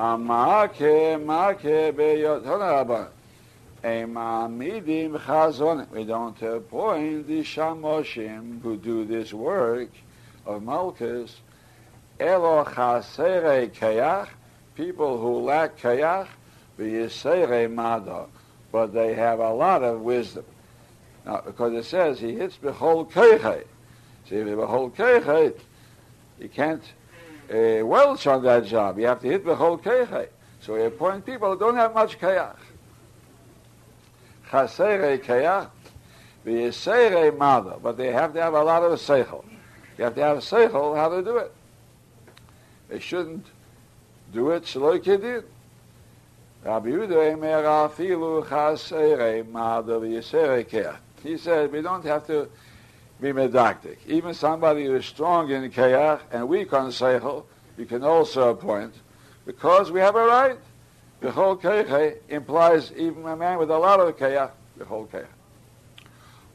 We don't appoint the shamoshim who do this work of Malchus. People who lack kayach, v'yisere mada, but they have a lot of wisdom. Now, because it says he hits bechol keiche. See, if bechol keiche, you can't uh, welch on that job. You have to hit the whole keiche. So we appoint people who don't have much kayach. Chasere kayach, v'yisere mada, but they have to have a lot of seichel. You have to have seichel how to do it. They shouldn't do it shaloi kedin. Rabbi Yehuda Emer afilu chasere mada v'yisere kayach. He said we don't have to be medactic. Even somebody who is strong in kayach and weak on seichel, you can also appoint, because we have a right. The whole kayach implies even a man with a lot of kayach, the whole kayach.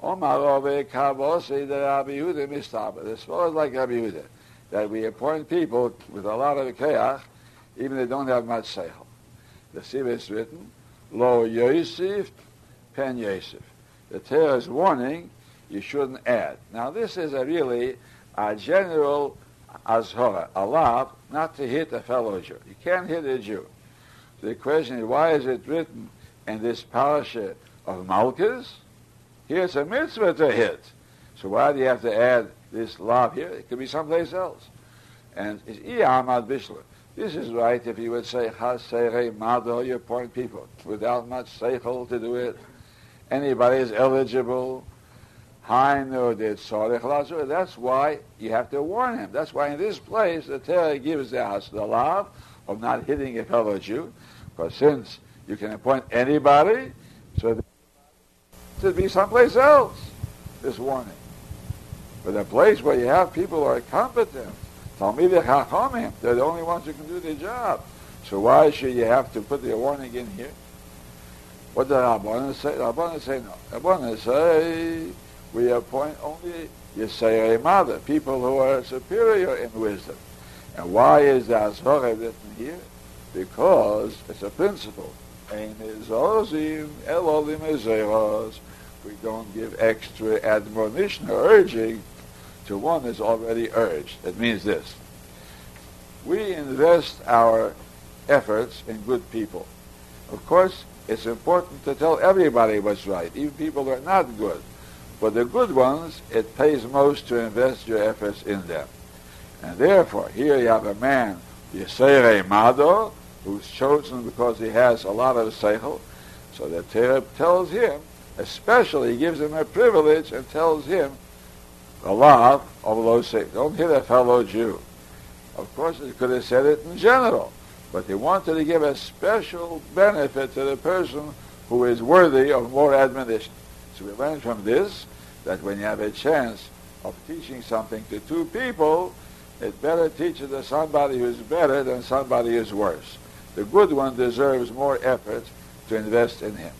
Omar Rove Kavosi eh, the Rabbi Yehuda mistaba. As far as like Rabbi Yehuda, that we appoint people with a lot of kayach, even they don't have much seichel. The Siva is written, Lo Yosef Pen Yosef. The Torah is warning you shouldn't add. Now this is a really a general azhara, a law not to hit a fellow Jew. You can't hit a Jew. The question is, why is it written in this parasha of Malchus? Here's a mitzvah to hit. So why do you have to add this law here? It could be someplace else. And it's Iyamad Bishla. This is right if you would say Hasere Mado, you point people without much seichel to do it. Anybody is eligible. Did Sorech That's why you have to warn him. That's why in this place the Torah gives the law of not hitting a fellow Jew. Because since you can appoint anybody, so should be someplace else, this warning. But a place where you have people who are competent, Talmidei Chachamim, they're the only ones who can do the job. So why should you have to put the warning in here? What did Rabbanan say? Rabbanan say no. Rabbanan say we appoint only Yisayei Mother, people who are superior in wisdom. And why is the Azhara written here? Because it's a principle. We don't give extra admonition or urging to one that's already urged. It means this. We invest our efforts in good people. Of course, it's important to tell everybody what's right, even people who are not good. For the good ones, it pays most to invest your efforts in them. And therefore, here you have a man, Yisere Mado, who's chosen because he has a lot of seichel. So the Torah tells him, especially gives him a privilege and tells him a lot of those things. Don't hit a fellow Jew. Of course, he could have said it in general, but he wanted to give a special benefit to the person who is worthy of more admonition. So we learn from this that when you have a chance of teaching something to two people, it better teach it to somebody who's better than somebody who's worse. The good one deserves more effort to invest in him.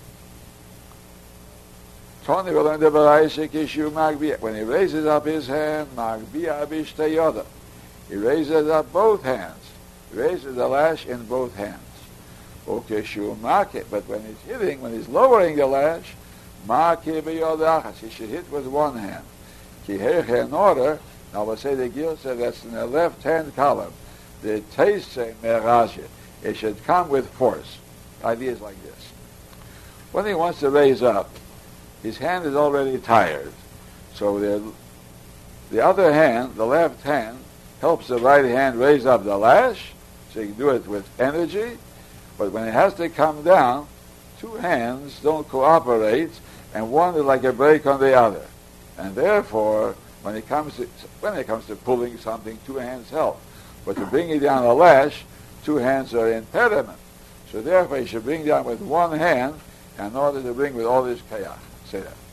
Tony will learn the Baraisik issue Magbia. When he raises up his hand, Magbia Abishtayoda. He raises up both hands. He raises the lash in both hands. Okay, mak it, But when he's hitting, when he's lowering the lash, he should hit with one hand. In order, now we'll say the Gil said that's in the left-hand column. The say merajit. It should come with force. Ideas like this. When he wants to raise up, his hand is already tired. So the, the other hand, the left hand, helps the right hand raise up the lash, so you can do it with energy. But when it has to come down, two hands don't cooperate, and one is like a brake on the other. And therefore, when it comes to, when it comes to pulling something, two hands help. But to bring it down a lash, two hands are impediment. So therefore, you should bring down with one hand in order to bring with all this chaos. Say that.